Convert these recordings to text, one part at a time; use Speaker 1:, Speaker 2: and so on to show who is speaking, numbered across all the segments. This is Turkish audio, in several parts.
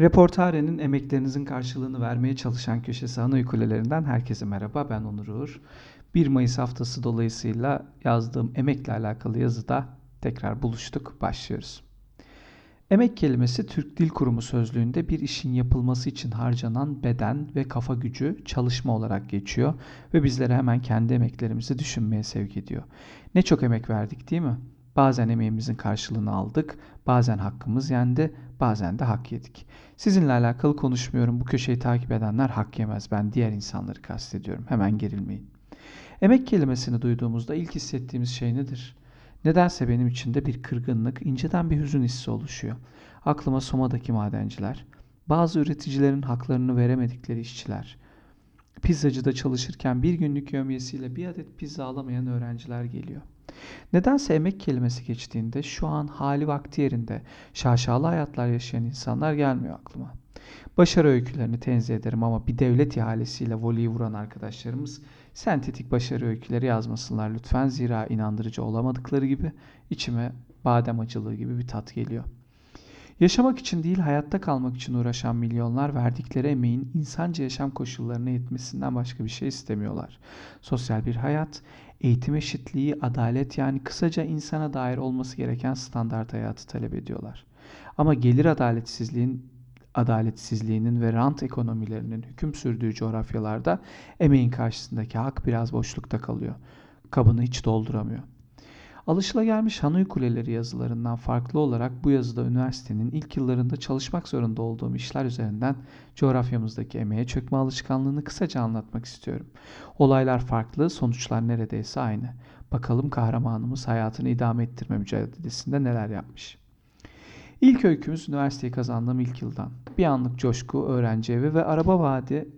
Speaker 1: Reportare'nin emeklerinizin karşılığını vermeye çalışan köşesi ana kulelerinden herkese merhaba. Ben Onur Uğur. 1 Mayıs haftası dolayısıyla yazdığım emekle alakalı yazıda tekrar buluştuk. Başlıyoruz. Emek kelimesi Türk Dil Kurumu sözlüğünde bir işin yapılması için harcanan beden ve kafa gücü çalışma olarak geçiyor ve bizlere hemen kendi emeklerimizi düşünmeye sevk ediyor. Ne çok emek verdik değil mi? Bazen emeğimizin karşılığını aldık, bazen hakkımız yendi, bazen de hak yedik. Sizinle alakalı konuşmuyorum. Bu köşeyi takip edenler hak yemez. Ben diğer insanları kastediyorum. Hemen gerilmeyin. Emek kelimesini duyduğumuzda ilk hissettiğimiz şey nedir? Nedense benim içinde bir kırgınlık, inceden bir hüzün hissi oluşuyor. Aklıma Soma'daki madenciler, bazı üreticilerin haklarını veremedikleri işçiler, pizzacıda çalışırken bir günlük yömyesiyle bir adet pizza alamayan öğrenciler geliyor. Nedense emek kelimesi geçtiğinde şu an hali vakti yerinde şaşalı hayatlar yaşayan insanlar gelmiyor aklıma. Başarı öykülerini tenzih ederim ama bir devlet ihalesiyle voleyi vuran arkadaşlarımız sentetik başarı öyküleri yazmasınlar lütfen. Zira inandırıcı olamadıkları gibi içime badem acılığı gibi bir tat geliyor. Yaşamak için değil hayatta kalmak için uğraşan milyonlar verdikleri emeğin insanca yaşam koşullarına yetmesinden başka bir şey istemiyorlar. Sosyal bir hayat, eğitim eşitliği, adalet yani kısaca insana dair olması gereken standart hayatı talep ediyorlar. Ama gelir adaletsizliğin adaletsizliğinin ve rant ekonomilerinin hüküm sürdüğü coğrafyalarda emeğin karşısındaki hak biraz boşlukta kalıyor. Kabını hiç dolduramıyor. Alışılagelmiş Hanoi Kuleleri yazılarından farklı olarak bu yazıda üniversitenin ilk yıllarında çalışmak zorunda olduğum işler üzerinden coğrafyamızdaki emeğe çökme alışkanlığını kısaca anlatmak istiyorum. Olaylar farklı, sonuçlar neredeyse aynı. Bakalım kahramanımız hayatını idame ettirme mücadelesinde neler yapmış. İlk öykümüz üniversiteyi kazandığım ilk yıldan. Bir anlık coşku, öğrenci evi ve araba vaadi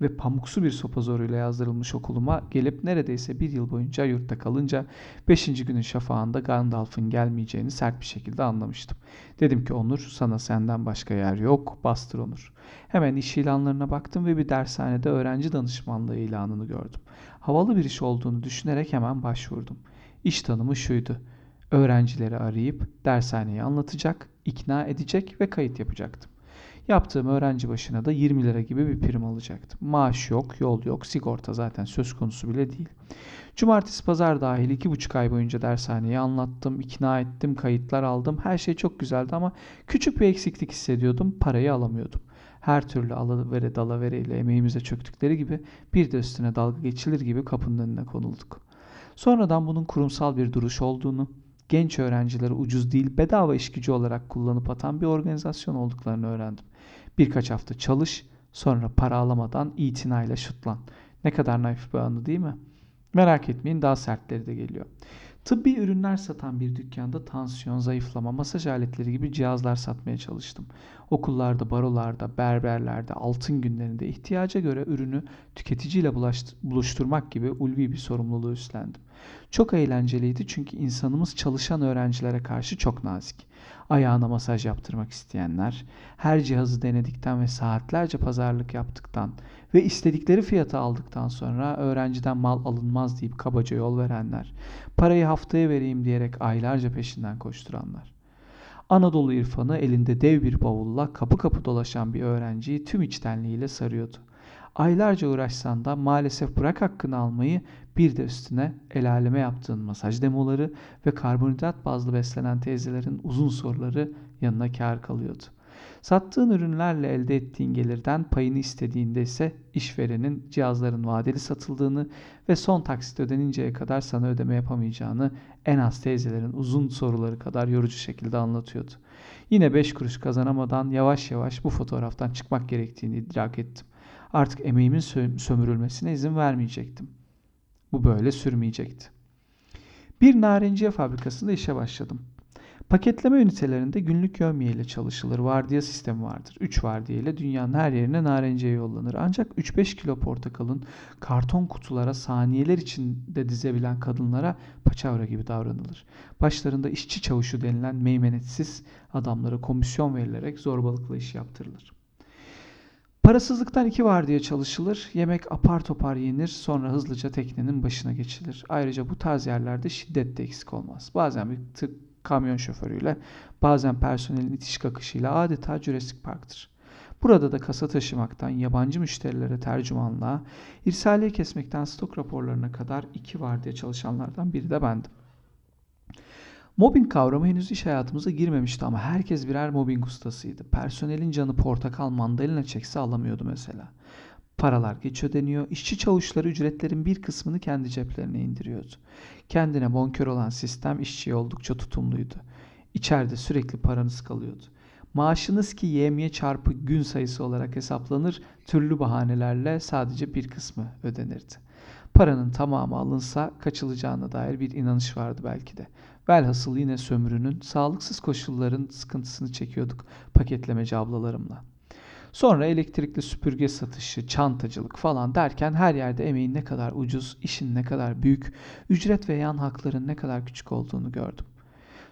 Speaker 1: ve pamuksu bir sopa zoruyla yazdırılmış okuluma gelip neredeyse bir yıl boyunca yurtta kalınca 5. günün şafağında Gandalf'ın gelmeyeceğini sert bir şekilde anlamıştım. Dedim ki Onur sana senden başka yer yok bastır Onur. Hemen iş ilanlarına baktım ve bir dershanede öğrenci danışmanlığı ilanını gördüm. Havalı bir iş olduğunu düşünerek hemen başvurdum. İş tanımı şuydu. Öğrencileri arayıp dershaneyi anlatacak, ikna edecek ve kayıt yapacaktım. Yaptığım öğrenci başına da 20 lira gibi bir prim alacaktım. Maaş yok, yol yok, sigorta zaten söz konusu bile değil. Cumartesi pazar dahil iki buçuk ay boyunca dershaneyi anlattım, ikna ettim, kayıtlar aldım. Her şey çok güzeldi ama küçük bir eksiklik hissediyordum, parayı alamıyordum. Her türlü alavere dalavere ile emeğimize çöktükleri gibi bir de üstüne dalga geçilir gibi kapının önüne konulduk. Sonradan bunun kurumsal bir duruş olduğunu, genç öğrencileri ucuz değil bedava iş gücü olarak kullanıp atan bir organizasyon olduklarını öğrendim. Birkaç hafta çalış, sonra para alamadan itinayla şutlan. Ne kadar naif bir anı değil mi? Merak etmeyin daha sertleri de geliyor. Tıbbi ürünler satan bir dükkanda tansiyon, zayıflama, masaj aletleri gibi cihazlar satmaya çalıştım. Okullarda, barolarda, berberlerde, altın günlerinde ihtiyaca göre ürünü tüketiciyle buluşturmak gibi ulvi bir sorumluluğu üstlendim. Çok eğlenceliydi çünkü insanımız çalışan öğrencilere karşı çok nazik. Ayağına masaj yaptırmak isteyenler, her cihazı denedikten ve saatlerce pazarlık yaptıktan ve istedikleri fiyatı aldıktan sonra öğrenciden mal alınmaz deyip kabaca yol verenler, parayı haftaya vereyim diyerek aylarca peşinden koşturanlar. Anadolu irfanı elinde dev bir bavulla kapı kapı dolaşan bir öğrenciyi tüm içtenliğiyle sarıyordu. Aylarca uğraşsan da maalesef bırak hakkını almayı bir de üstüne el aleme yaptığın masaj demoları ve karbonhidrat bazlı beslenen teyzelerin uzun soruları yanına kar kalıyordu. Sattığın ürünlerle elde ettiğin gelirden payını istediğinde ise işverenin cihazların vadeli satıldığını ve son taksit ödeninceye kadar sana ödeme yapamayacağını en az teyzelerin uzun soruları kadar yorucu şekilde anlatıyordu. Yine 5 kuruş kazanamadan yavaş yavaş bu fotoğraftan çıkmak gerektiğini idrak ettim. Artık emeğimin sömürülmesine izin vermeyecektim. Bu böyle sürmeyecekti. Bir narenciye fabrikasında işe başladım. Paketleme ünitelerinde günlük yövmiye ile çalışılır. Vardiya sistemi vardır. 3 vardiya ile dünyanın her yerine narenciye yollanır. Ancak 3-5 kilo portakalın karton kutulara saniyeler içinde dizebilen kadınlara paçavra gibi davranılır. Başlarında işçi çavuşu denilen meymenetsiz adamlara komisyon verilerek zorbalıkla iş yaptırılır. Parasızlıktan iki var diye çalışılır. Yemek apar topar yenir. Sonra hızlıca teknenin başına geçilir. Ayrıca bu tarz yerlerde şiddet de eksik olmaz. Bazen bir tık kamyon şoförüyle, bazen personelin itiş kakışıyla adeta Jurassic Park'tır. Burada da kasa taşımaktan yabancı müşterilere tercümanlığa, irsaliye kesmekten stok raporlarına kadar iki vardiya çalışanlardan biri de bendim. Mobbing kavramı henüz iş hayatımıza girmemişti ama herkes birer mobbing ustasıydı. Personelin canı portakal mandalina çekse alamıyordu mesela. Paralar geç ödeniyor, işçi çavuşları ücretlerin bir kısmını kendi ceplerine indiriyordu. Kendine bonkör olan sistem işçiye oldukça tutumluydu. İçeride sürekli paranız kalıyordu. Maaşınız ki yemye çarpı gün sayısı olarak hesaplanır, türlü bahanelerle sadece bir kısmı ödenirdi. Paranın tamamı alınsa kaçılacağına dair bir inanış vardı belki de. Velhasıl yine sömürünün, sağlıksız koşulların sıkıntısını çekiyorduk paketlemeci ablalarımla. Sonra elektrikli süpürge satışı, çantacılık falan derken her yerde emeğin ne kadar ucuz, işin ne kadar büyük, ücret ve yan hakların ne kadar küçük olduğunu gördüm.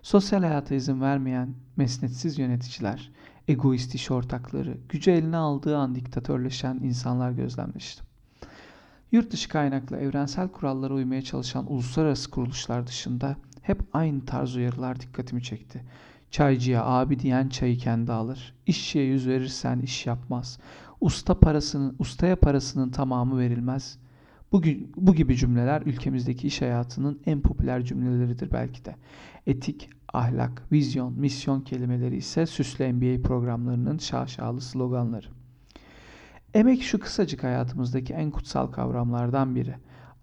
Speaker 1: Sosyal hayata izin vermeyen mesnetsiz yöneticiler, egoist iş ortakları, gücü eline aldığı an diktatörleşen insanlar gözlemleştim. Yurt dışı kaynaklı evrensel kurallara uymaya çalışan uluslararası kuruluşlar dışında hep aynı tarz uyarılar dikkatimi çekti. Çaycıya abi diyen çayı kendi alır. İşçiye yüz verirsen iş yapmaz. Usta parasının, ustaya parasının tamamı verilmez. Bu, bu gibi cümleler ülkemizdeki iş hayatının en popüler cümleleridir belki de. Etik, ahlak, vizyon, misyon kelimeleri ise süslü MBA programlarının şaşalı sloganları. Emek şu kısacık hayatımızdaki en kutsal kavramlardan biri.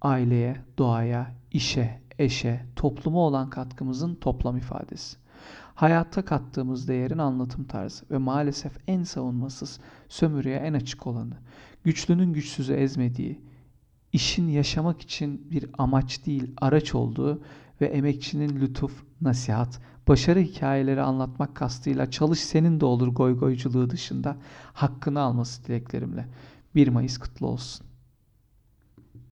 Speaker 1: Aileye, doğaya, işe, eşe, topluma olan katkımızın toplam ifadesi. Hayatta kattığımız değerin anlatım tarzı ve maalesef en savunmasız, sömürüye en açık olanı, güçlünün güçsüzü ezmediği, işin yaşamak için bir amaç değil araç olduğu ve emekçinin lütuf, nasihat, başarı hikayeleri anlatmak kastıyla çalış senin de olur goy goyculuğu dışında hakkını alması dileklerimle. 1 Mayıs kutlu olsun.